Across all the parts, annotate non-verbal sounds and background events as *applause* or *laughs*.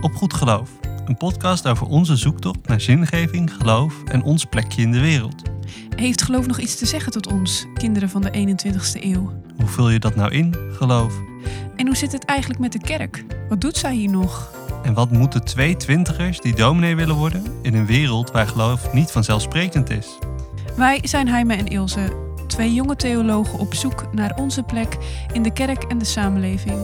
op Goed Geloof. Een podcast over onze zoektocht naar zingeving, geloof en ons plekje in de wereld. Heeft geloof nog iets te zeggen tot ons, kinderen van de 21ste eeuw? Hoe vul je dat nou in, geloof? En hoe zit het eigenlijk met de kerk? Wat doet zij hier nog? En wat moeten twee twintigers die dominee willen worden in een wereld waar geloof niet vanzelfsprekend is? Wij zijn Heime en Ilse, twee jonge theologen op zoek naar onze plek in de kerk en de samenleving.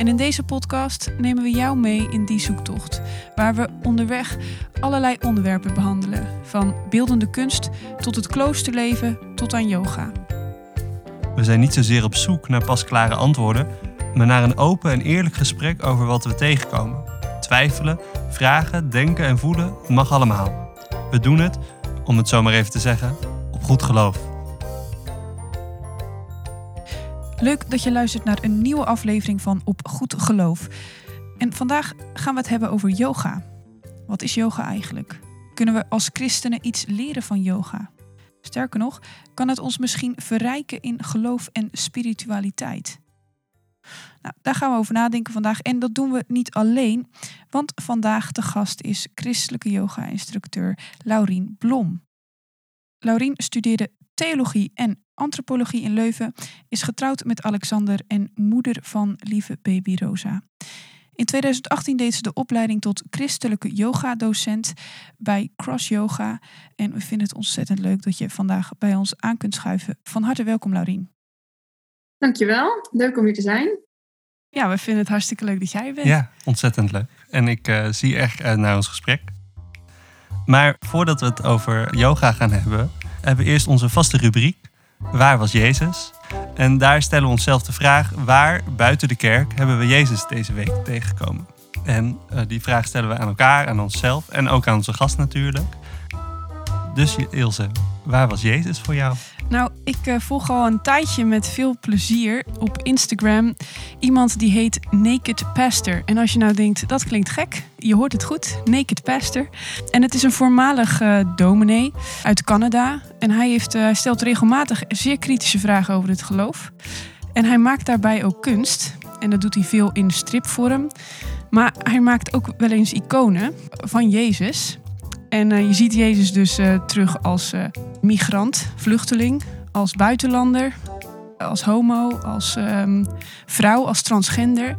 En in deze podcast nemen we jou mee in die zoektocht, waar we onderweg allerlei onderwerpen behandelen, van beeldende kunst tot het kloosterleven tot aan yoga. We zijn niet zozeer op zoek naar pasklare antwoorden, maar naar een open en eerlijk gesprek over wat we tegenkomen. Twijfelen, vragen, denken en voelen mag allemaal. We doen het, om het zomaar even te zeggen, op goed geloof. Leuk dat je luistert naar een nieuwe aflevering van Op Goed Geloof. En vandaag gaan we het hebben over yoga. Wat is yoga eigenlijk? Kunnen we als christenen iets leren van yoga? Sterker nog, kan het ons misschien verrijken in geloof en spiritualiteit? Nou, daar gaan we over nadenken vandaag. En dat doen we niet alleen, want vandaag de gast is christelijke yoga-instructeur Laurien Blom. Laurien studeerde theologie en antropologie in Leuven, is getrouwd met Alexander en moeder van lieve baby Rosa. In 2018 deed ze de opleiding tot christelijke yoga-docent bij Cross Yoga. En we vinden het ontzettend leuk dat je vandaag bij ons aan kunt schuiven. Van harte welkom, Laurien. Dankjewel, leuk om hier te zijn. Ja, we vinden het hartstikke leuk dat jij bent. Ja, ontzettend leuk. En ik uh, zie echt uit naar ons gesprek. Maar voordat we het over yoga gaan hebben, hebben we eerst onze vaste rubriek. Waar was Jezus? En daar stellen we onszelf de vraag: waar buiten de kerk hebben we Jezus deze week tegengekomen? En uh, die vraag stellen we aan elkaar, aan onszelf en ook aan onze gast natuurlijk. Dus Ilse, waar was Jezus voor jou? Nou, ik uh, volg al een tijdje met veel plezier op Instagram iemand die heet Naked Pastor. En als je nou denkt, dat klinkt gek, je hoort het goed, Naked Pastor. En het is een voormalig uh, dominee uit Canada. En hij heeft, uh, stelt regelmatig zeer kritische vragen over het geloof. En hij maakt daarbij ook kunst. En dat doet hij veel in stripvorm. Maar hij maakt ook wel eens iconen van Jezus. En uh, je ziet Jezus dus uh, terug als uh, migrant, vluchteling, als buitenlander, als homo, als um, vrouw, als transgender.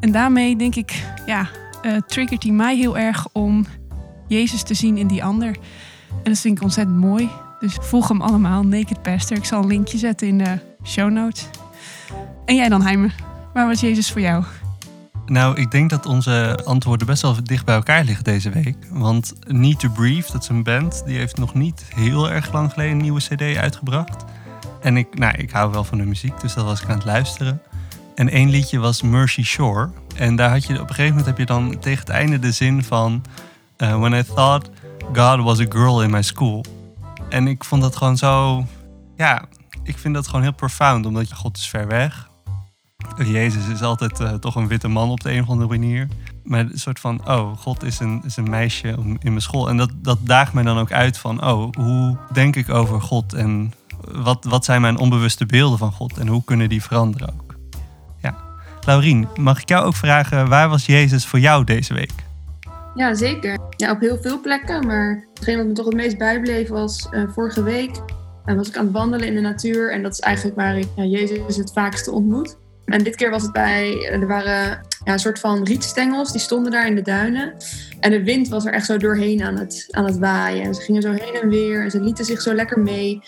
En daarmee denk ik, ja, triggert hij mij heel erg om Jezus te zien in die ander. En dat vind ik ontzettend mooi. Dus volg hem allemaal, Naked Pastor. Ik zal een linkje zetten in de show notes. En jij dan, Heime? Waar was Jezus voor jou? Nou, ik denk dat onze antwoorden best wel dicht bij elkaar liggen deze week. Want Need to Brief, dat is een band, die heeft nog niet heel erg lang geleden een nieuwe CD uitgebracht. En ik, nou, ik hou wel van de muziek, dus dat was ik aan het luisteren. En één liedje was Mercy Shore. En daar had je op een gegeven moment heb je dan tegen het einde de zin van uh, When I thought God was a girl in my school. En ik vond dat gewoon zo, ja, ik vind dat gewoon heel profound, omdat je God is ver weg. Jezus is altijd uh, toch een witte man op de een of andere manier. Maar een soort van, oh, God is een, is een meisje in mijn school. En dat, dat daagt mij dan ook uit van, oh, hoe denk ik over God? En wat, wat zijn mijn onbewuste beelden van God? En hoe kunnen die veranderen ook? Ja. Laurien, mag ik jou ook vragen, waar was Jezus voor jou deze week? Ja, zeker. Ja, op heel veel plekken. Maar hetgeen wat me toch het meest bijbleef was uh, vorige week. En was ik aan het wandelen in de natuur. En dat is eigenlijk waar ik ja, Jezus het vaakste ontmoet. En dit keer was het bij, er waren ja, een soort van rietstengels, die stonden daar in de duinen. En de wind was er echt zo doorheen aan het, aan het waaien. En ze gingen zo heen en weer en ze lieten zich zo lekker mee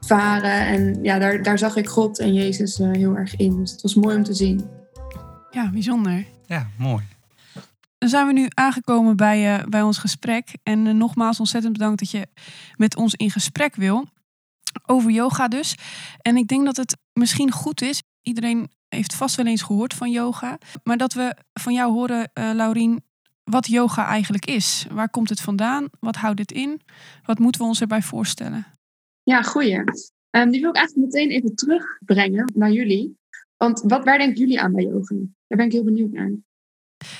varen. En ja, daar, daar zag ik God en Jezus uh, heel erg in. Dus het was mooi om te zien. Ja, bijzonder. Ja, mooi. Dan zijn we nu aangekomen bij, uh, bij ons gesprek. En uh, nogmaals ontzettend bedankt dat je met ons in gesprek wil. Over yoga dus. En ik denk dat het misschien goed is. Iedereen heeft vast wel eens gehoord van yoga. Maar dat we van jou horen, uh, Laurien, wat yoga eigenlijk is. Waar komt het vandaan? Wat houdt het in? Wat moeten we ons erbij voorstellen? Ja, goeie. Um, die wil ik eigenlijk meteen even terugbrengen naar jullie. Want wat, waar denken jullie aan bij yoga? Daar ben ik heel benieuwd naar.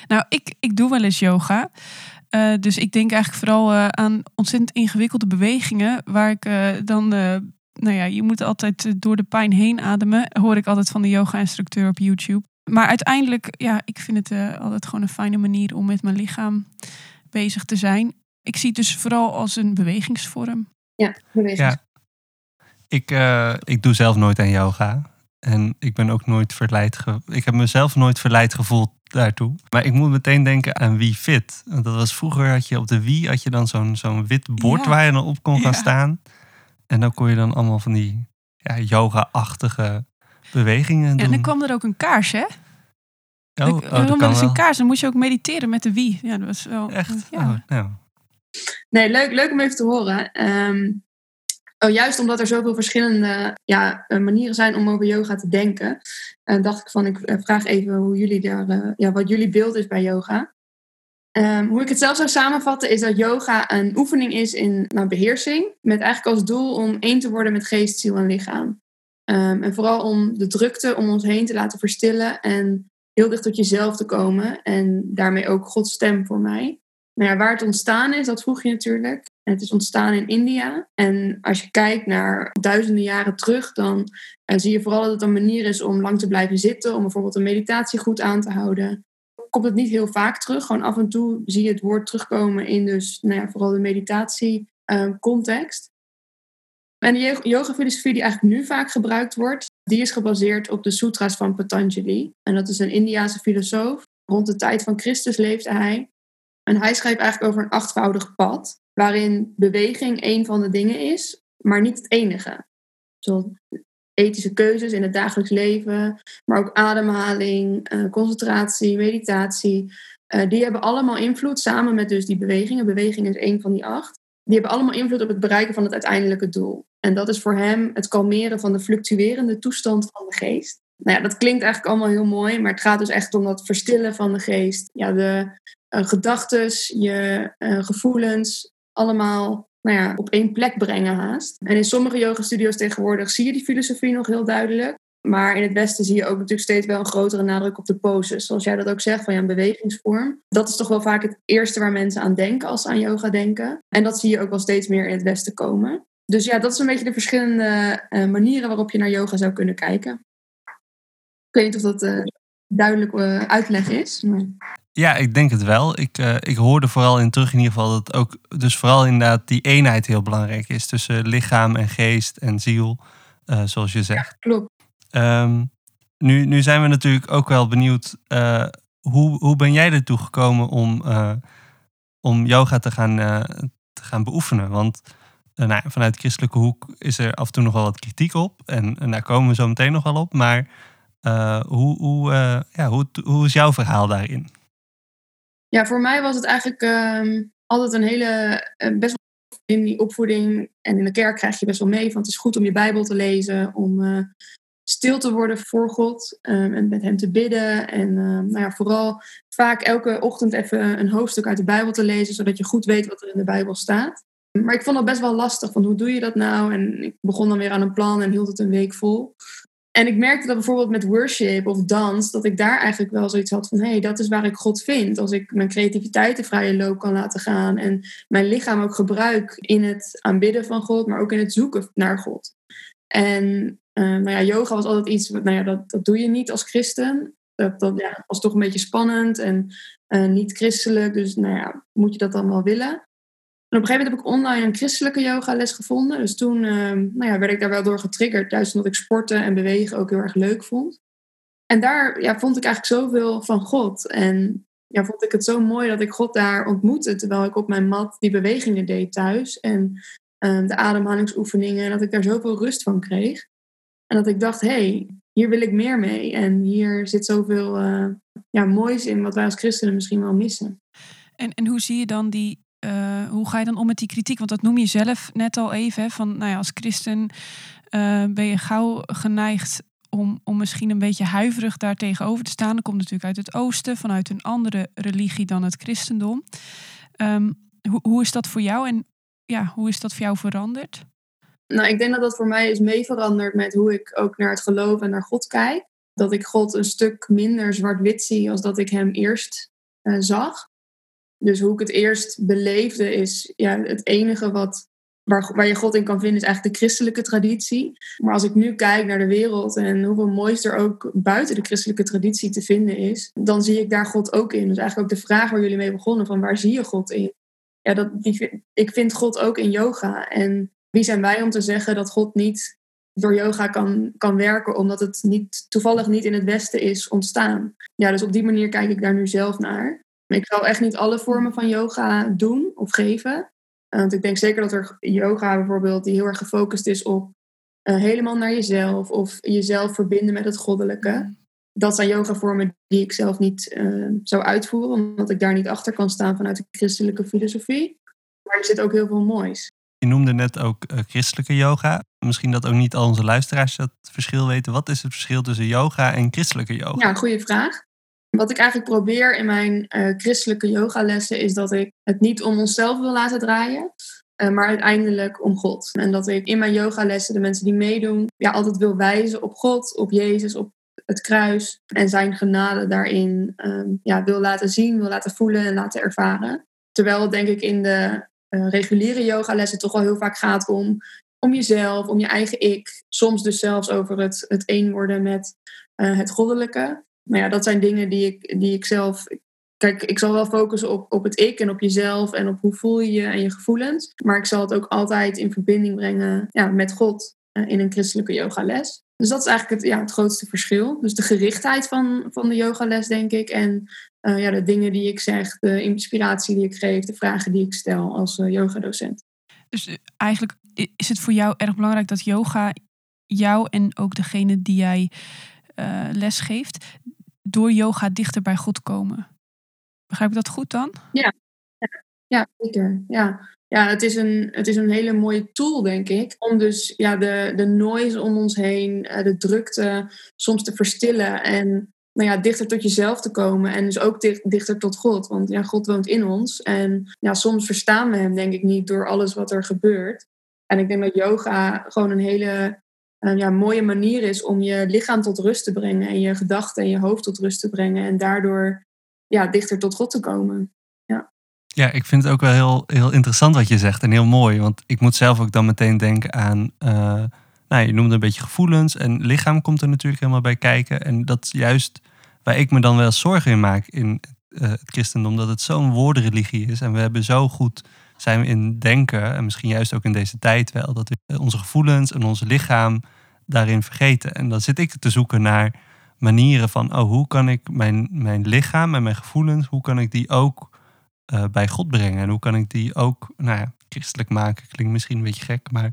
Nou, ik, ik doe wel eens yoga. Uh, dus ik denk eigenlijk vooral uh, aan ontzettend ingewikkelde bewegingen. Waar ik uh, dan nou ja, je moet altijd door de pijn heen ademen, hoor ik altijd van de yoga-instructeur op YouTube. Maar uiteindelijk, ja, ik vind het uh, altijd gewoon een fijne manier om met mijn lichaam bezig te zijn. Ik zie het dus vooral als een bewegingsvorm. Ja, beweging. Ja. Ik, uh, ik doe zelf nooit aan yoga. En ik ben ook nooit verleid. Ge ik heb mezelf nooit verleid gevoeld daartoe. Maar ik moet meteen denken aan Wii Fit. Want dat was vroeger had je op de Wii had je dan zo'n zo'n wit bord waar je dan op kon gaan staan. En dan kon je dan allemaal van die ja, yoga-achtige bewegingen doen. En dan kwam er ook een kaars, hè? Oh, oh, kwam dus een kaars. Dan moest je ook mediteren met de Wii. Ja, dat was wel... Echt? Ja. Oh, nou. Nee, leuk, leuk om even te horen. Um, Oh, juist omdat er zoveel verschillende ja, eh, manieren zijn om over yoga te denken, uh, dacht ik van ik eh, vraag even hoe jullie daar, ja, wat jullie beeld is bij yoga. Um, hoe ik het zelf zou samenvatten is dat yoga een oefening is in nou, beheersing, met eigenlijk als doel om één te worden met geest, ziel en lichaam. Um, en vooral om de drukte om ons heen te laten verstillen en heel dicht tot jezelf te komen en daarmee ook Gods stem voor mij. Nou ja, waar het ontstaan is, dat vroeg je natuurlijk. Het is ontstaan in India. En als je kijkt naar duizenden jaren terug, dan uh, zie je vooral dat het een manier is om lang te blijven zitten, om bijvoorbeeld een meditatie goed aan te houden. Komt het niet heel vaak terug. Gewoon af en toe zie je het woord terugkomen in dus, nou ja, vooral de meditatie uh, context. En de yoga-filosofie die eigenlijk nu vaak gebruikt wordt, die is gebaseerd op de sutras van Patanjali. En dat is een Indiase filosoof. Rond de tijd van Christus leefde hij. En hij schrijft eigenlijk over een achtvoudig pad waarin beweging een van de dingen is, maar niet het enige. Zoals ethische keuzes in het dagelijks leven, maar ook ademhaling, eh, concentratie, meditatie. Uh, die hebben allemaal invloed samen met dus die bewegingen. Beweging is één van die acht. Die hebben allemaal invloed op het bereiken van het uiteindelijke doel. En dat is voor hem het kalmeren van de fluctuerende toestand van de geest. Nou ja, dat klinkt eigenlijk allemaal heel mooi, maar het gaat dus echt om dat verstillen van de geest. Ja, de uh, gedachten, je gevoelens, allemaal nou ja, op één plek brengen haast. En in sommige yoga-studio's tegenwoordig zie je die filosofie nog heel duidelijk. Maar in het Westen zie je ook natuurlijk steeds wel een grotere nadruk op de poses. Zoals jij dat ook zegt, van ja, een bewegingsvorm. Dat is toch wel vaak het eerste waar mensen aan denken als ze aan yoga denken. En dat zie je ook wel steeds meer in het Westen komen. Dus ja, dat is een beetje de verschillende uh, manieren waarop je naar yoga zou kunnen kijken. Ik weet niet of dat uh, duidelijk uh, uitleg is. Ja, ik denk het wel. Ik, uh, ik hoorde vooral in terug in ieder geval dat ook, dus vooral inderdaad die eenheid heel belangrijk is tussen lichaam en geest en ziel, uh, zoals je zegt. Ja, klopt. Um, nu, nu zijn we natuurlijk ook wel benieuwd, uh, hoe, hoe ben jij ertoe gekomen om, om yoga te gaan, te gaan beoefenen? Want nou, vanuit de christelijke hoek is er af en toe nog wel wat kritiek op en, en daar komen we zo meteen nog wel op. Maar hoe, hoe, ja, hoe, hoe is jouw verhaal daarin? Ja, voor mij was het eigenlijk um, altijd een hele, uh, best in die opvoeding en in de kerk krijg je best wel mee van het is goed om je Bijbel te lezen, om uh, stil te worden voor God um, en met Hem te bidden. En uh, nou ja, vooral vaak elke ochtend even een hoofdstuk uit de Bijbel te lezen, zodat je goed weet wat er in de Bijbel staat. Maar ik vond dat best wel lastig, van hoe doe je dat nou? En ik begon dan weer aan een plan en hield het een week vol. En ik merkte dat bijvoorbeeld met worship of dans, dat ik daar eigenlijk wel zoiets had van: hé, hey, dat is waar ik God vind. Als ik mijn creativiteit de vrije loop kan laten gaan en mijn lichaam ook gebruik in het aanbidden van God, maar ook in het zoeken naar God. En uh, nou ja, yoga was altijd iets, nou ja, dat, dat doe je niet als christen. Dat, ja, was toch een beetje spannend en uh, niet christelijk. Dus nou ja, moet je dat dan wel willen? En op een gegeven moment heb ik online een christelijke yogales gevonden. Dus toen ehm, nou ja, werd ik daar wel door getriggerd. Juist omdat ik sporten en bewegen ook heel erg leuk vond. En daar ja, vond ik eigenlijk zoveel van God. En ja, vond ik het zo mooi dat ik God daar ontmoette. Terwijl ik op mijn mat die bewegingen deed thuis. En um, de ademhalingsoefeningen. En dat ik daar zoveel rust van kreeg. En dat ik dacht, hé, hey, hier wil ik meer mee. En hier zit zoveel uh, ja, moois in wat wij als christenen misschien wel missen. En, en hoe zie je dan die uh, hoe ga je dan om met die kritiek? Want dat noem je zelf net al even. Hè, van, nou ja, als christen uh, ben je gauw geneigd om, om misschien een beetje huiverig daar tegenover te staan. Dat komt natuurlijk uit het oosten, vanuit een andere religie dan het christendom. Um, hoe, hoe is dat voor jou en ja, hoe is dat voor jou veranderd? Nou, ik denk dat dat voor mij is mee veranderd met hoe ik ook naar het geloof en naar God kijk. Dat ik God een stuk minder zwart-wit zie als dat ik hem eerst uh, zag. Dus hoe ik het eerst beleefde is, ja, het enige wat waar, waar je God in kan vinden is eigenlijk de christelijke traditie. Maar als ik nu kijk naar de wereld en hoeveel moois er ook buiten de christelijke traditie te vinden is, dan zie ik daar God ook in. Dus eigenlijk ook de vraag waar jullie mee begonnen, van waar zie je God in? Ja, dat, die, ik vind God ook in yoga. En wie zijn wij om te zeggen dat God niet door yoga kan, kan werken, omdat het niet, toevallig niet in het Westen is ontstaan. Ja, dus op die manier kijk ik daar nu zelf naar. Ik zal echt niet alle vormen van yoga doen of geven. Eh, want ik denk zeker dat er yoga bijvoorbeeld, die heel erg gefocust is op uh, helemaal naar jezelf of jezelf verbinden met het goddelijke. Dat zijn yogavormen die ik zelf niet uh, zou uitvoeren, omdat ik daar niet achter kan staan vanuit de christelijke filosofie. Maar er zit ook heel veel moois. Je noemde net ook christelijke yoga. Misschien dat ook niet al onze luisteraars dat verschil weten. Wat is het verschil tussen yoga en christelijke yoga? Ja, goede vraag. Wat ik eigenlijk probeer in mijn uh, christelijke yogalessen is dat ik het niet om onszelf wil laten draaien, uh, maar uiteindelijk om God. En dat ik in mijn yogalessen de mensen die meedoen, ja, altijd wil wijzen op God, op Jezus, op het kruis en zijn genade daarin uh, ja, wil laten zien, wil laten voelen en laten ervaren. Terwijl het denk ik in de uh, reguliere yogalessen toch wel heel vaak gaat om, om jezelf, om je eigen ik. Soms dus zelfs over het, het één worden met het goddelijke nou ja, dat zijn dingen die ik, die ik zelf. Kijk, ik zal wel focussen op, op het ik en op jezelf en op hoe voel je je en je gevoelens. Maar ik zal het ook altijd in verbinding brengen ja, met God uh, in een christelijke yogales. Dus dat is eigenlijk het, ja, het grootste verschil. Dus de gerichtheid van, van de yogales, denk ik. En uh, ja, de dingen die ik zeg, de inspiratie die ik geef, de vragen die ik stel als uh, yogadocent. Dus eigenlijk is het voor jou erg belangrijk dat yoga jou en ook degene die jij les geeft, door yoga dichter bij God komen. Begrijp ik dat goed dan? Ja, ja zeker. Ja. Ja, het is, een, het is een hele mooie tool, denk ik. Om dus ja, de, de noise om ons heen, eh, de drukte soms te verstillen. En nou ja, dichter tot jezelf te komen. En dus ook dichter tot God. Want ja, God woont in ons. En ja, soms verstaan we hem, denk ik, niet door alles wat er gebeurt. En ik denk dat yoga gewoon een hele een ja, mooie manier is om je lichaam tot rust te brengen en je gedachten en je hoofd tot rust te brengen en daardoor ja, dichter tot God te komen. Ja. Ja, ik vind het ook wel heel, heel interessant wat je zegt en heel mooi. Want ik moet zelf ook dan meteen denken aan, uh, nou, je noemde een beetje gevoelens en lichaam komt er natuurlijk helemaal bij kijken. En dat is juist waar ik me dan wel zorgen in maak in uh, het christendom, dat het zo'n woordenreligie is. En we hebben zo goed zijn we in denken, en misschien juist ook in deze tijd wel, dat we onze gevoelens en ons lichaam daarin vergeten. En dan zit ik te zoeken naar manieren van, oh, hoe kan ik mijn, mijn lichaam en mijn gevoelens, hoe kan ik die ook uh, bij God brengen? En hoe kan ik die ook, nou ja, christelijk maken, klinkt misschien een beetje gek, maar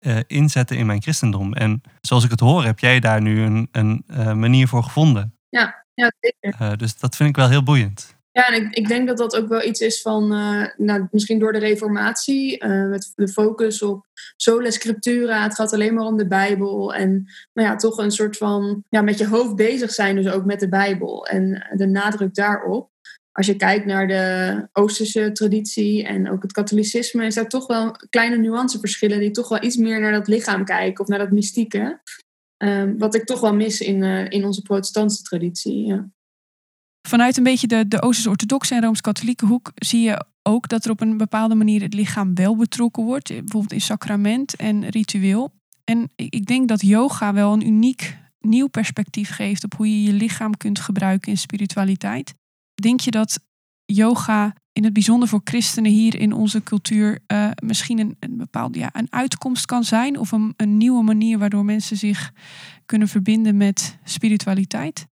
uh, inzetten in mijn christendom. En zoals ik het hoor, heb jij daar nu een, een uh, manier voor gevonden. Ja, ja zeker. dus dat vind ik wel heel boeiend. Ja, en ik, ik denk dat dat ook wel iets is van, uh, nou, misschien door de reformatie, uh, met de focus op sola scriptura, het gaat alleen maar om de Bijbel. En nou ja, toch een soort van, ja, met je hoofd bezig zijn dus ook met de Bijbel. En de nadruk daarop. Als je kijkt naar de Oosterse traditie en ook het katholicisme, is daar toch wel kleine nuanceverschillen die toch wel iets meer naar dat lichaam kijken of naar dat mystieke. Um, wat ik toch wel mis in, uh, in onze protestantse traditie. Ja. Vanuit een beetje de, de Oosters-orthodoxe en Rooms-katholieke hoek zie je ook dat er op een bepaalde manier het lichaam wel betrokken wordt. Bijvoorbeeld in sacrament en ritueel. En ik denk dat yoga wel een uniek nieuw perspectief geeft op hoe je je lichaam kunt gebruiken in spiritualiteit. Denk je dat yoga in het bijzonder voor christenen hier in onze cultuur uh, misschien een, een bepaalde ja, een uitkomst kan zijn of een, een nieuwe manier waardoor mensen zich kunnen verbinden met spiritualiteit?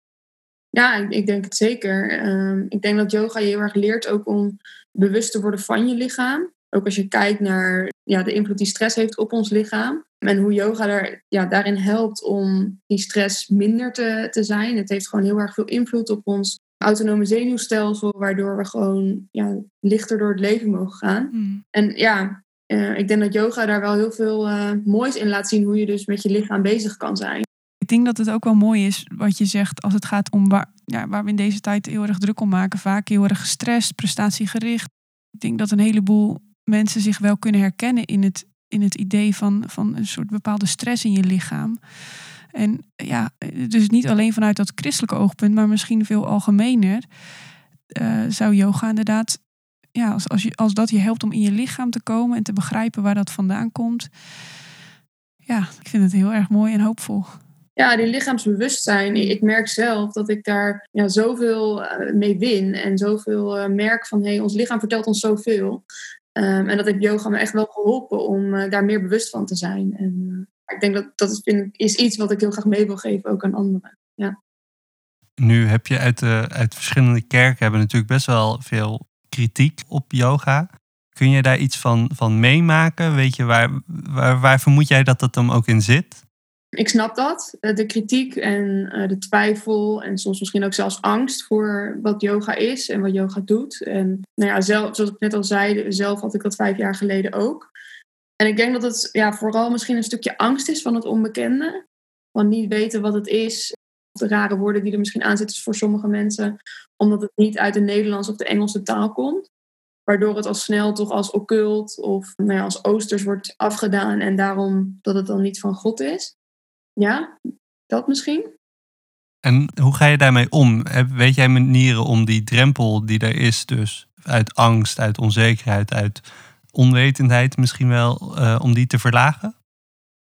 Ja, ik, denk het zeker. Um, ik denk dat yoga je heel erg leert ook om bewust te worden van je lichaam. Ook als je kijkt naar ja, de invloed die stress heeft op ons lichaam. En hoe yoga daar, ja, daarin helpt om die stress minder te, te zijn. Het heeft gewoon heel erg veel invloed op ons autonome zenuwstelsel, waardoor we gewoon ja, lichter door het leven mogen gaan. Mm. En ja, uh, ik denk dat yoga daar wel heel veel uh, moois in laat zien hoe je dus met je lichaam bezig kan zijn denk dat het ook wel mooi is wat je zegt als het gaat om waar, ja, waar we in deze tijd heel erg druk om maken. Vaak heel erg gestrest, prestatiegericht. Ik denk dat een heleboel mensen zich wel kunnen herkennen in het, in het idee van, van een soort bepaalde stress in je lichaam. En ja, dus niet alleen vanuit dat christelijke oogpunt, maar misschien veel algemener, uh, zou yoga inderdaad ja, als, als dat je helpt om in je lichaam te komen en te begrijpen waar dat vandaan komt. Ja, ik vind het heel erg mooi en hoopvol. Ja, die lichaamsbewustzijn. Ik merk zelf dat ik daar ja, zoveel eh, mee win. En zoveel uh, merk van, hé, hey, ons lichaam vertelt ons zoveel. Um, en dat heeft yoga me echt wel geholpen om uh, daar meer bewust van te zijn. En ik denk dat dat vind, is iets wat ik heel graag mee wil geven, ook aan anderen. Ja. Nu heb je uit, de, uit verschillende kerken hebben natuurlijk best wel veel kritiek op yoga. Kun je daar iets van, van meemaken? Weet je, waar, waar, waar vermoed jij dat dat dan ook in zit? Ik snap dat. Eh, de kritiek en eh, de twijfel en soms misschien ook zelfs angst voor wat yoga is en wat yoga doet. En nou ja, zelf, zoals ik net al zei, zelf had ik dat vijf jaar geleden ook. En ik denk dat het ja, vooral misschien een stukje angst is van het onbekende. Van niet weten wat het is. De rare woorden die er misschien aan zitten voor sommige mensen. Omdat het niet uit de Nederlandse of de Engelse taal komt. Waardoor het al snel toch als occult of nou ja, als oosters wordt afgedaan. En daarom dat het dan niet van God is. Ja, dat misschien. En hoe ga je daarmee om? Weet jij manieren om die drempel die er is, dus uit angst, uit onzekerheid, uit onwetendheid misschien wel, uh, om die te verlagen?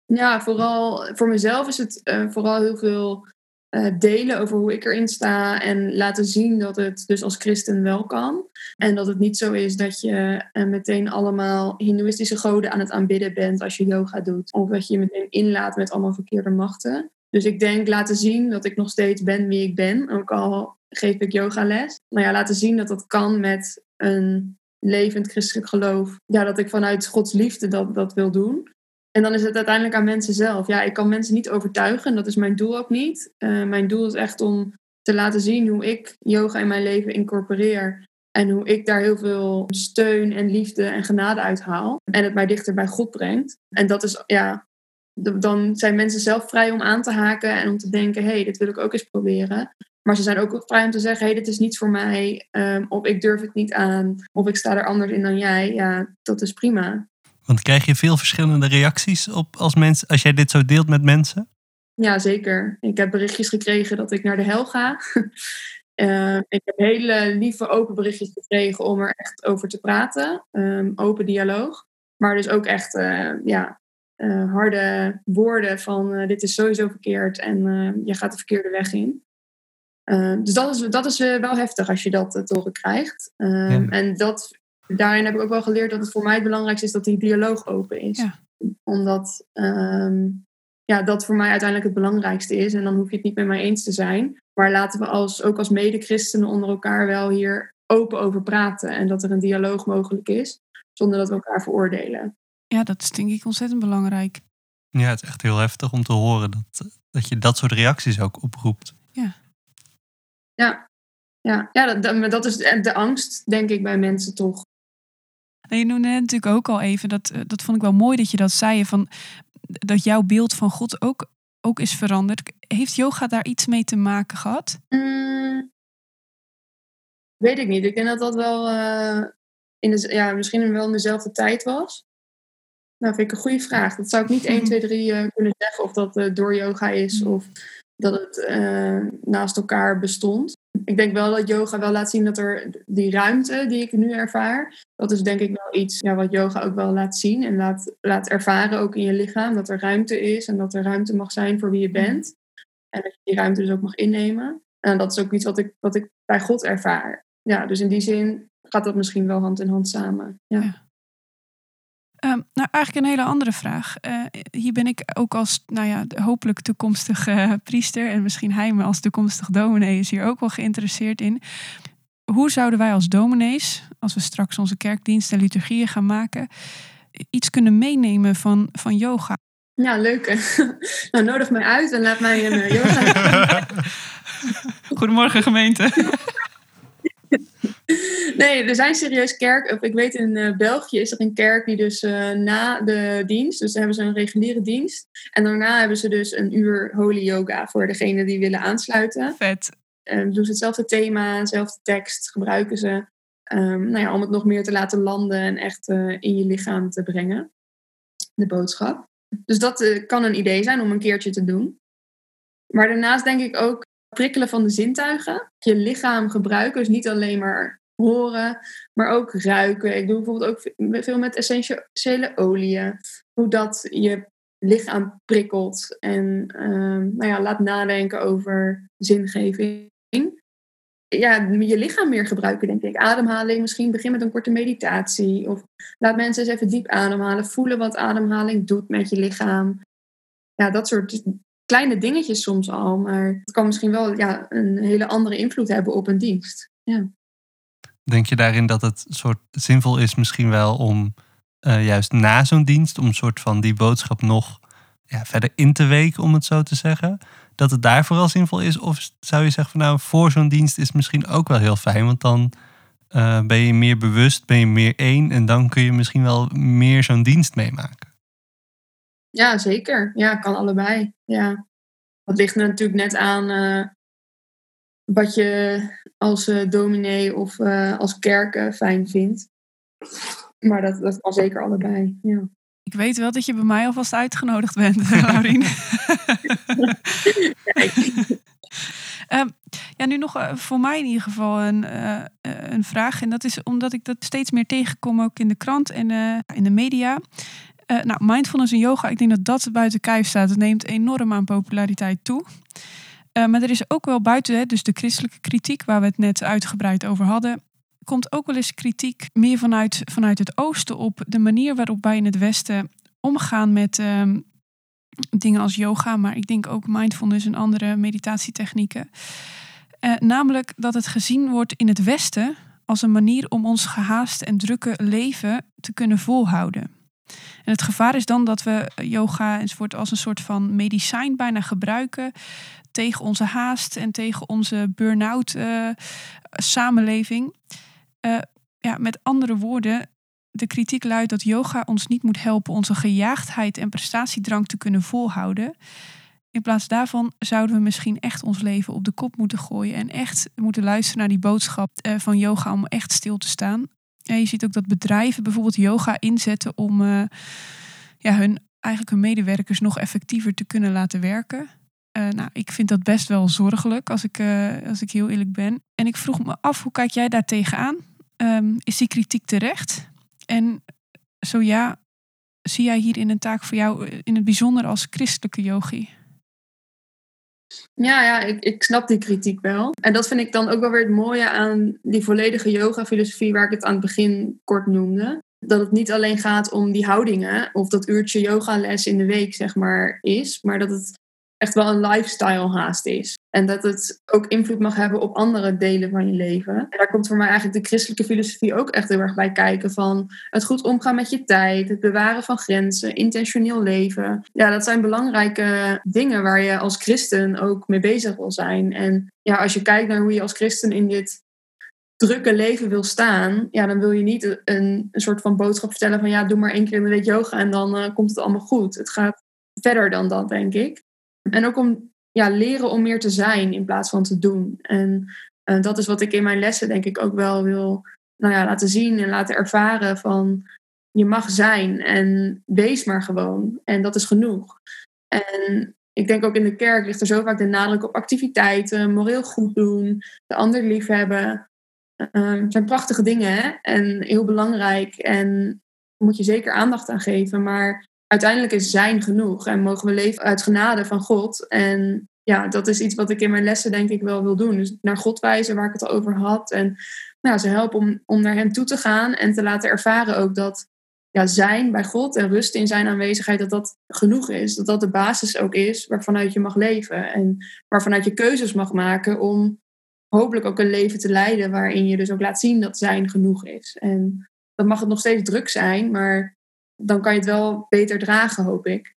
Ja, vooral voor mezelf is het uh, vooral heel veel uh, delen over hoe ik erin sta en laten zien dat het dus als christen wel kan. En dat het niet zo is dat je meteen allemaal hindoeïstische goden aan het aanbidden bent als je yoga doet. Of dat je je meteen inlaat met allemaal verkeerde machten. Dus ik denk laten zien dat ik nog steeds ben wie ik ben, ook al geef ik yogales. Nou ja, laten zien dat dat kan met een levend christelijk geloof, ja, dat ik vanuit Gods liefde dat, dat wil doen. En dan is het uiteindelijk aan mensen zelf. Ja, ik kan mensen niet overtuigen, dat is mijn doel ook niet. Uh, mijn doel is echt om te laten zien hoe ik yoga in mijn leven incorporeer. En hoe ik daar heel veel steun en liefde en genade uit haal. En het mij dichter bij God brengt. En dat is, ja, dan zijn mensen zelf vrij om aan te haken en om te denken: hé, hey, dit wil ik ook eens proberen. Maar ze zijn ook vrij om te zeggen: hé, hey, dit is niet voor mij. Um, of ik durf het niet aan. Of ik sta er anders in dan jij. Ja, dat is prima. Want krijg je veel verschillende reacties op als, mensen, als jij dit zo deelt met mensen? Ja, zeker. Ik heb berichtjes gekregen dat ik naar de hel ga. uh, *laughs* ik heb hele lieve open berichtjes gekregen om er echt over te praten. Um, open dialoog. Maar dus ook echt uh, ja, uh, harde woorden van dit is sowieso verkeerd en je gaat de verkeerde weg in. Uh, dus dat is, dat is uh, wel heftig als je dat uh, te horen krijgt. Ja. En dat, daarin heb ik ook wel geleerd dat het voor mij het belangrijkste is dat die dialoog open is. Ja. Omdat um, ja, dat voor mij uiteindelijk het belangrijkste is. En dan hoef je het niet met mij eens te zijn. Maar laten we als, ook als mede-christenen onder elkaar wel hier open over praten. En dat er een dialoog mogelijk is, zonder dat we elkaar veroordelen. Ja, dat is denk ik ontzettend belangrijk. Ja, het is echt heel heftig om te horen dat, dat je dat soort reacties ook oproept. Ja. Ja, ja. ja dat, dat is de angst, denk ik, bij mensen toch. Je noemde net natuurlijk ook al even, dat, eh, dat vond ik wel mooi dat je dat zei, van, dat jouw beeld van God ook, ook is veranderd. Heeft yoga daar iets mee te maken gehad? Mm, weet ik niet. Ik denk dat dat wel uh, in de, ja, misschien wel in dezelfde tijd was. Nou, vind ik een goede vraag. Dat zou ik niet 1, 2, 3 uh, kunnen zeggen of dat uh, door yoga is of dat het naast elkaar bestond. Ik denk wel dat yoga wel laat zien dat er die ruimte die ik nu ervaar, dat is denk ik wel iets ja, wat yoga ook wel laat zien en laat, laat ervaren ook in je lichaam. Dat er ruimte is en dat er ruimte mag zijn voor wie je bent. En dat je die ruimte dus ook mag innemen. En dat is ook iets wat ik, wat ik bij God ervaar. Ja, dus in die zin gaat dat misschien wel hand in hand samen. ja. ja. Um, nou, eigenlijk een hele andere vraag. Uh, hier ben ik ook als, nou ja, hopelijk toekomstige uh, *laughs* priester en misschien hij me als toekomstig dominee is hier ook wel geïnteresseerd in. Hoe zouden wij als dominees, als we straks onze kerkdienst en liturgieën gaan maken, iets kunnen meenemen van, van yoga? Ja, leuk. *laughs* nou, nodig mij uit en laat mij een uh, yoga. *laughs* Goedemorgen gemeente. *laughs* Nee, er zijn serieus kerken. Ik weet in uh, België is er een kerk die dus uh, na de dienst, dus dan hebben ze een reguliere dienst. En daarna hebben ze dus een uur holy yoga voor degene die willen aansluiten. Vet. Um, doen ze hetzelfde thema, dezelfde tekst, gebruiken ze. Um, nou ja, om het nog meer te laten landen en echt uh, in je lichaam te brengen. De boodschap. Dus dat kan een idee zijn om een keertje te doen. Maar daarnaast denk ik ook prikkelen van de zintuigen. Je lichaam gebruiken, dus niet alleen maar horen, maar ook ruiken. Ik doe bijvoorbeeld ook veel met essentiële oliën. Hoe dat je lichaam prikkelt en ehm, nou ja, laat nadenken over zingeving. Ja, je lichaam meer gebruiken, denk ik. Ademhaling, misschien begin met een korte meditatie. Of laat mensen eens even diep ademhalen. Voelen wat ademhaling doet met je lichaam. Ja, dat soort kleine dingetjes soms al. Maar het kan misschien wel ja, een hele andere invloed hebben op een dienst. Ja. Denk je daarin dat het soort zinvol is misschien wel om uh, juist na zo'n dienst, om soort van die boodschap nog ja, verder in te weken, om het zo te zeggen? Dat het daar vooral zinvol is? Of zou je zeggen van nou, voor zo'n dienst is misschien ook wel heel fijn, want dan uh, ben je meer bewust, ben je meer één en dan kun je misschien wel meer zo'n dienst meemaken. Ja, zeker. Ja, kan allebei. Ja. Dat ligt er natuurlijk net aan uh, wat je als uh, dominee of uh, als kerk fijn vindt. Maar dat, dat kan zeker allebei. Ja. Ik weet wel dat je bij mij alvast uitgenodigd bent, *laughs* Laurien. *laughs* um, *laughs* ja, nu nog voor mij in ieder geval een, uh, een vraag. En dat is omdat ik dat steeds meer tegenkom ook in de krant en in de media. Uh, nou, mindfulness en yoga, ik denk dat dat buiten kijf staat. Het neemt enorm aan populariteit toe. Uh, maar er is ook wel buiten, hè, dus de christelijke kritiek, waar we het net uitgebreid over hadden, komt ook wel eens kritiek meer vanuit, vanuit het oosten op de manier waarop wij in het westen omgaan met um, dingen als yoga, maar ik denk ook mindfulness en andere meditatietechnieken. Uh, namelijk dat het gezien wordt in het westen als een manier om ons gehaast en drukke leven te kunnen volhouden. En het gevaar is dan dat we yoga enzovoort als een soort van medicijn bijna gebruiken tegen onze haast en tegen onze burn-out uh, samenleving. Uh, ja, met andere woorden, de kritiek luidt dat yoga ons niet moet helpen onze gejaagdheid en prestatiedrang te kunnen volhouden. In plaats daarvan zouden we misschien echt ons leven op de kop moeten gooien en echt moeten luisteren naar die boodschap uh, van yoga om echt stil te staan. En je ziet ook dat bedrijven bijvoorbeeld yoga inzetten om uh, ja, hun, eigenlijk hun medewerkers nog effectiever te kunnen laten werken. Uh, nou, ik vind dat best wel zorgelijk als ik, uh, als ik heel eerlijk ben. En ik vroeg me af, hoe kijk jij daar tegenaan? Um, is die kritiek terecht? En zo ja, zie jij hierin een taak voor jou in het bijzonder als christelijke yogi? Ja, ja ik, ik snap die kritiek wel. En dat vind ik dan ook wel weer het mooie aan die volledige yoga-filosofie waar ik het aan het begin kort noemde. Dat het niet alleen gaat om die houdingen of dat uurtje yogales in de week, zeg maar, is. Maar dat het echt wel een lifestyle haast is. En dat het ook invloed mag hebben op andere delen van je leven. En daar komt voor mij eigenlijk de christelijke filosofie ook echt heel erg bij kijken. Van het goed omgaan met je tijd, het bewaren van grenzen, intentioneel leven. Ja, dat zijn belangrijke dingen waar je als christen ook mee bezig wil zijn. En ja, als je kijkt naar hoe je als christen in dit drukke leven wil staan, ja, dan wil je niet een, een soort van boodschap vertellen van ja, doe maar één keer in de week yoga en dan uh, komt het allemaal goed. Het gaat verder dan dat, denk ik. En ook om ja, leren om meer te zijn in plaats van te doen. En uh, dat is wat ik in mijn lessen denk ik ook wel wil nou ja, laten zien en laten ervaren van je mag zijn en wees maar gewoon. En dat is genoeg. En ik denk ook in de kerk ligt er zo vaak de nadruk op activiteiten, moreel goed doen, de ander liefhebben. Uh, het zijn prachtige dingen hè? en heel belangrijk. En moet je zeker aandacht aan geven. Maar uiteindelijk is zijn genoeg en mogen we leven uit genade van God. En ja, dat is iets wat ik in mijn lessen denk ik wel wil doen. Dus naar God wijzen waar ik het al over had. En nou, ze helpen om, om naar hem toe te gaan en te laten ervaren ook dat ja, zijn bij God en rust in zijn aanwezigheid, dat dat genoeg is. Dat dat de basis ook is waarvanuit je mag leven. En waarvanuit je keuzes mag maken om hopelijk ook een leven te leiden waarin je dus ook laat zien dat zijn genoeg is. En dat mag het nog steeds druk zijn, maar dan kan je het wel beter dragen, hoop ik.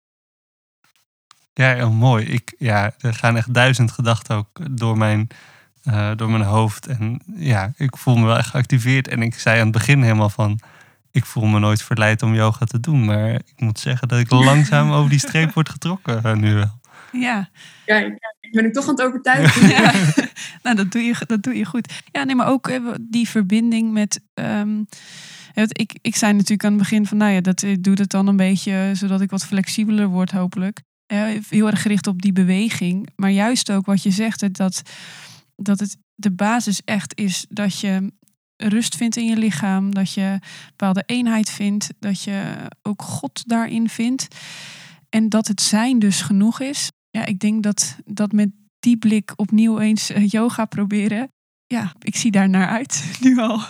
Ja, heel mooi. Ik, ja, er gaan echt duizend gedachten ook door mijn, uh, door mijn hoofd. En ja, ik voel me wel echt geactiveerd. En ik zei aan het begin helemaal van... Ik voel me nooit verleid om yoga te doen. Maar ik moet zeggen dat ik *laughs* langzaam over die streep word getrokken uh, nu wel. Ja. Kijk, ik ben ik toch aan het overtuigen. *laughs* ja. nou, dat doe, je, dat doe je goed. Ja, nee, maar ook uh, die verbinding met... Um, ik, ik zei natuurlijk aan het begin van, nou ja, dat ik doe het dan een beetje zodat ik wat flexibeler word, hopelijk. heel erg gericht op die beweging. Maar juist ook wat je zegt, dat, dat het de basis echt is dat je rust vindt in je lichaam, dat je bepaalde eenheid vindt, dat je ook God daarin vindt. En dat het zijn dus genoeg is. Ja, ik denk dat, dat met die blik opnieuw eens eh, yoga proberen. Ja, ik zie daar naar uit *laughs* nu al.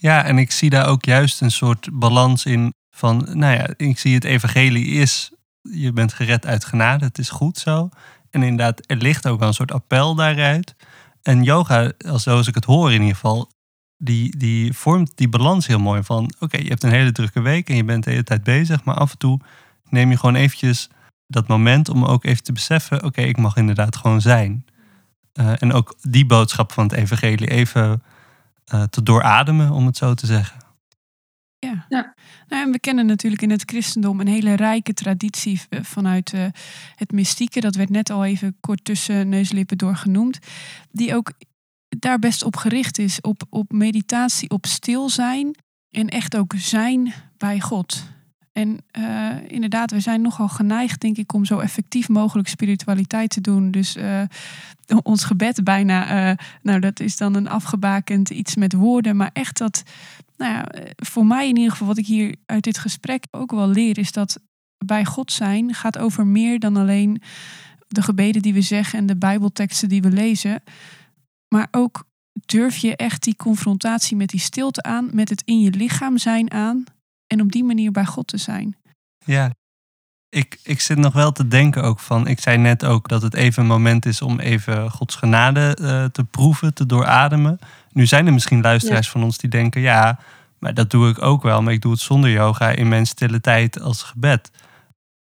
Ja, en ik zie daar ook juist een soort balans in van, nou ja, ik zie het evangelie is, je bent gered uit genade, het is goed zo. En inderdaad, er ligt ook wel een soort appel daaruit. En yoga, zoals ik het hoor in ieder geval, die, die vormt die balans heel mooi van, oké, je hebt een hele drukke week en je bent de hele tijd bezig, maar af en toe neem je gewoon eventjes dat moment om ook even te beseffen, oké, ik mag inderdaad gewoon zijn. Uh, en ook die boodschap van het evangelie even uh, te doorademen, om het zo te zeggen. Ja. ja. Nou, en we kennen natuurlijk in het christendom een hele rijke traditie eh, vanuit uh, het mystieke. Dat werd net al even kort tussen neuslippen door genoemd. Die ook daar best op gericht is. Op, op meditatie, op stil zijn. En echt ook zijn bij God. En uh, inderdaad, we zijn nogal geneigd, denk ik, om zo effectief mogelijk spiritualiteit te doen. Dus uh, ons gebed bijna, uh, nou dat is dan een afgebakend iets met woorden. Maar echt dat, nou ja, voor mij in ieder geval, wat ik hier uit dit gesprek ook wel leer, is dat bij God zijn gaat over meer dan alleen de gebeden die we zeggen en de Bijbelteksten die we lezen. Maar ook durf je echt die confrontatie met die stilte aan, met het in je lichaam zijn aan en op die manier bij God te zijn. Ja, ik, ik zit nog wel te denken ook van, ik zei net ook dat het even een moment is om even Gods genade uh, te proeven, te doorademen. Nu zijn er misschien luisteraars ja. van ons die denken, ja, maar dat doe ik ook wel, maar ik doe het zonder yoga in mijn stille tijd als gebed.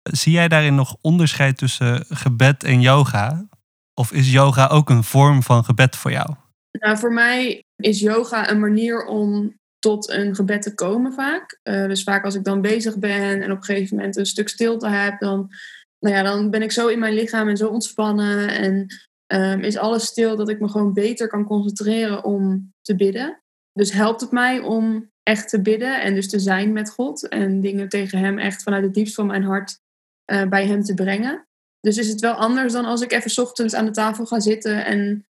Zie jij daarin nog onderscheid tussen gebed en yoga? Of is yoga ook een vorm van gebed voor jou? Nou, voor mij is yoga een manier om tot een gebed te komen vaak. Uh, dus vaak als ik dan bezig ben en op een gegeven moment een stuk stilte heb, dan, nou ja, dan ben ik zo in mijn lichaam en zo ontspannen. En um, is alles stil dat ik me gewoon beter kan concentreren om te bidden. Dus helpt het mij om echt te bidden en dus te zijn met God en dingen tegen Hem echt vanuit het diepst van mijn hart uh, bij Hem te brengen. Dus is het wel anders dan als ik even ochtends aan de tafel ga zitten en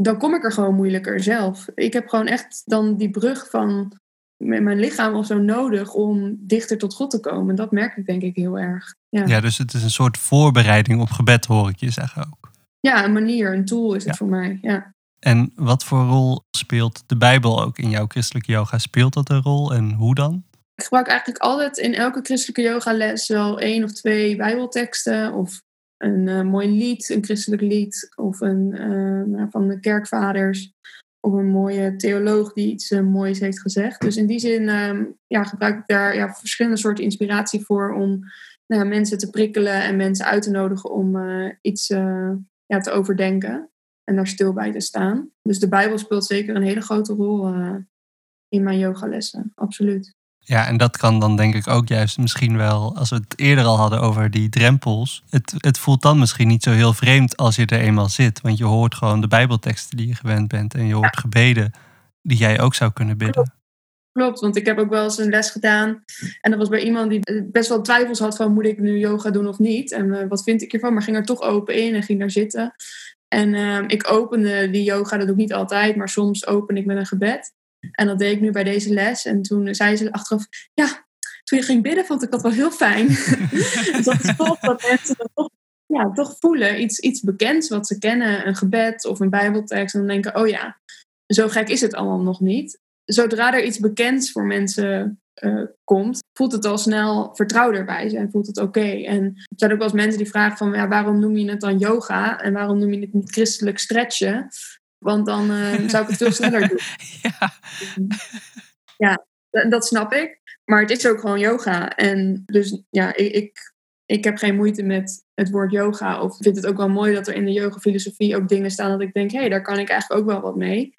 dan kom ik er gewoon moeilijker zelf. Ik heb gewoon echt dan die brug van mijn lichaam of zo nodig om dichter tot God te komen. Dat merk ik denk ik heel erg. Ja, ja dus het is een soort voorbereiding op gebed, hoor ik je zeggen ook. Ja, een manier, een tool is het voor mij. Ja. En wat voor rol speelt de Bijbel ook in jouw christelijke yoga? Speelt dat een rol en hoe dan? Ik gebruik eigenlijk altijd in elke christelijke yogales wel één of twee Bijbelteksten of een uh, mooi lied, een christelijk lied, of een uh, van de kerkvaders, of een mooie theoloog die iets uh, moois heeft gezegd. Dus in die zin um, ja, gebruik ik daar ja, verschillende soorten inspiratie voor om nou, mensen te prikkelen en mensen uit te nodigen om iets ja, te overdenken en daar stil bij te staan. Dus de Bijbel speelt zeker een hele grote rol in mijn yogalessen, absoluut. Ja, en dat kan dan denk ik ook juist misschien wel, als we het eerder al hadden over die drempels. Het, het voelt dan misschien niet zo heel vreemd als je er eenmaal zit. Want je hoort gewoon de Bijbelteksten die je gewend bent. En je hoort gebeden die jij ook zou kunnen bidden. Klopt, want ik heb ook wel eens een les gedaan. En dat was bij iemand die best wel twijfels had van moet ik nu yoga doen of niet. En uh, wat vind ik ervan? Maar ging er toch open in en ging daar zitten. En uh, ik opende die yoga, dat doe ik niet altijd, maar soms open ik met een gebed. En dat deed ik nu bij deze les. En toen zei ze achteraf, ja, toen je ging bidden vond ik dat wel heel fijn. *laughs* dus dat is tof dat mensen dat toch, ja, toch voelen. Iets, iets bekends wat ze kennen, een gebed of een bijbeltekst. En dan denken, oh ja, zo gek is het allemaal nog niet. Zodra er iets bekends voor mensen uh, komt, voelt het al snel vertrouwder bij ze en voelt het oké. Okay. En er zijn ook wel eens mensen die vragen van, ja, waarom noem je het dan yoga? En waarom noem je het niet christelijk stretchen? Want dan uh, zou ik het veel sneller doen. *laughs* Ja. ja, dat snap ik. Maar het is ook gewoon yoga. En dus ja, ik, ik, ik heb geen moeite met het woord yoga. Of vind het ook wel mooi dat er in de yogafilosofie ook dingen staan dat ik denk, hé, hey, daar kan ik eigenlijk ook wel wat mee.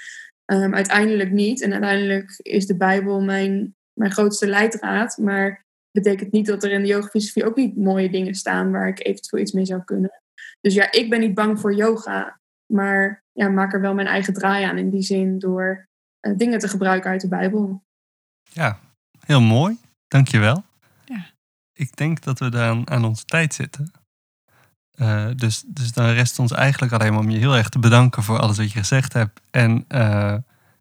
Um, uiteindelijk niet. En uiteindelijk is de Bijbel mijn, mijn grootste leidraad. Maar betekent niet dat er in de yogafilosofie ook niet mooie dingen staan waar ik eventueel iets mee zou kunnen. Dus ja, ik ben niet bang voor yoga. Maar ja, maak er wel mijn eigen draai aan in die zin door uh, dingen te gebruiken uit de Bijbel. Ja, heel mooi. Dankjewel. Ja. Ik denk dat we dan aan onze tijd zitten. Uh, dus, dus dan rest ons eigenlijk alleen maar om je heel erg te bedanken voor alles wat je gezegd hebt. En uh,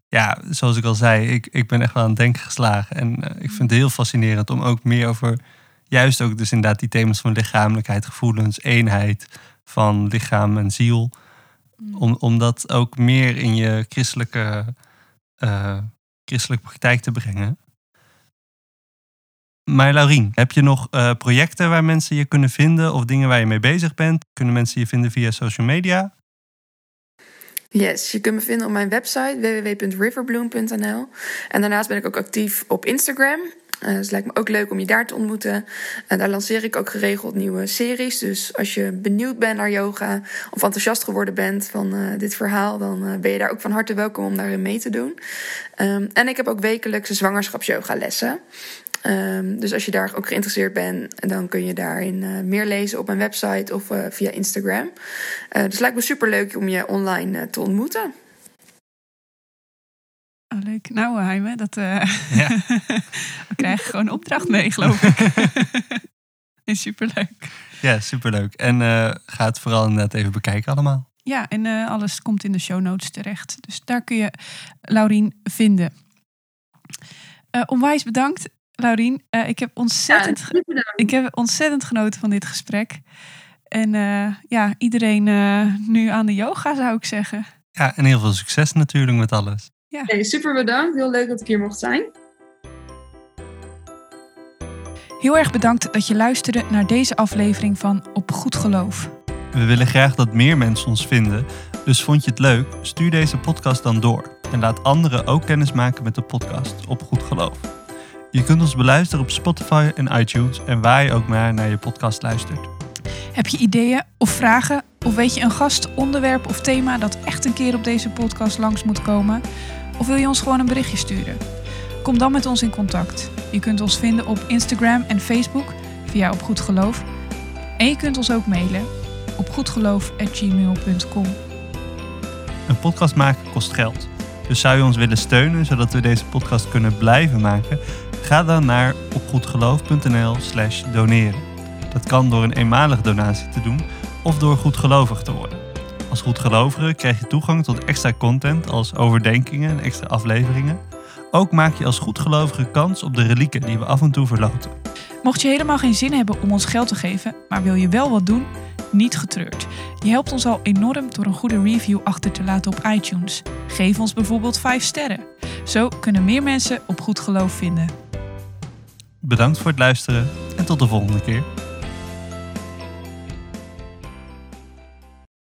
ja, zoals ik al zei, ik, ik ben echt wel aan het denken geslagen. En eh, ik vind het heel fascinerend om ook meer over, juist ook dus inderdaad die thema's van lichamelijkheid, gevoelens, eenheid van lichaam en ziel. Om, om dat ook meer in je christelijke, eh, christelijke praktijk te brengen. Maar Laurien, heb je nog eh, projecten waar mensen je kunnen vinden of dingen waar je mee bezig bent? Kunnen mensen je vinden via social media? Yes, je kunt me vinden op mijn website www.riverbloom.nl. En daarnaast ben ik ook actief op Instagram. Uh, dus het lijkt me ook leuk om je daar te ontmoeten. En daar lanceer ik ook geregeld nieuwe series. Dus als je benieuwd bent naar yoga of enthousiast geworden bent van uh, dit verhaal, dan ben je daar ook van harte welkom om daarin mee te doen. Um, en ik heb ook wekelijkse zwangerschapsyoga lessen. Um, dus als je daar ook geïnteresseerd bent, dan kun je daarin meer lezen op mijn website of via Instagram. Dus het lijkt me super leuk om je online te ontmoeten. Oh, leuk. Nou, Heime, dat, ja. *laughs* we krijgen gewoon opdracht mee, geloof ik. *laughs* is superleuk. Ja, superleuk. En ga het vooral net even bekijken allemaal. Ja, en alles komt in de show notes terecht. Dus daar kun je Laurien vinden. onwijs bedankt Laurien, uh, ik, heb ontzettend, ja, ik heb ontzettend genoten van dit gesprek. En uh, ja, iedereen uh, nu aan de yoga zou ik zeggen. Ja, en heel veel succes natuurlijk met alles. Ja. Hey, super bedankt. Heel leuk dat ik hier mocht zijn. Heel erg bedankt dat je luisterde naar deze aflevering van Op Goed Geloof. We willen graag dat meer mensen ons vinden. Dus vond je het leuk? Stuur deze podcast dan door. En laat anderen ook kennis maken met de podcast Op Goed Geloof. Je kunt ons beluisteren op Spotify en iTunes en waar je ook maar naar je podcast luistert. Heb je ideeën of vragen? Of weet je een gast, onderwerp of thema dat echt een keer op deze podcast langs moet komen? Of wil je ons gewoon een berichtje sturen? Kom dan met ons in contact. Je kunt ons vinden op Instagram en Facebook via Op Goed Geloof. En je kunt ons ook mailen op goedgeloof.gmail.com. Een podcast maken kost geld. Dus zou je ons willen steunen zodat we deze podcast kunnen blijven maken? Ga dan naar opgoedgeloof.nl slash doneren. Dat kan door een eenmalige donatie te doen of door goedgelovig te worden. Als goedgelovige krijg je toegang tot extra content als overdenkingen en extra afleveringen. Ook maak je als goedgelovige kans op de relieken die we af en toe verloten. Mocht je helemaal geen zin hebben om ons geld te geven, maar wil je wel wat doen, niet getreurd. Je helpt ons al enorm door een goede review achter te laten op iTunes. Geef ons bijvoorbeeld 5 sterren. Zo kunnen meer mensen op goed geloof vinden. Bedankt voor het luisteren en tot de volgende keer.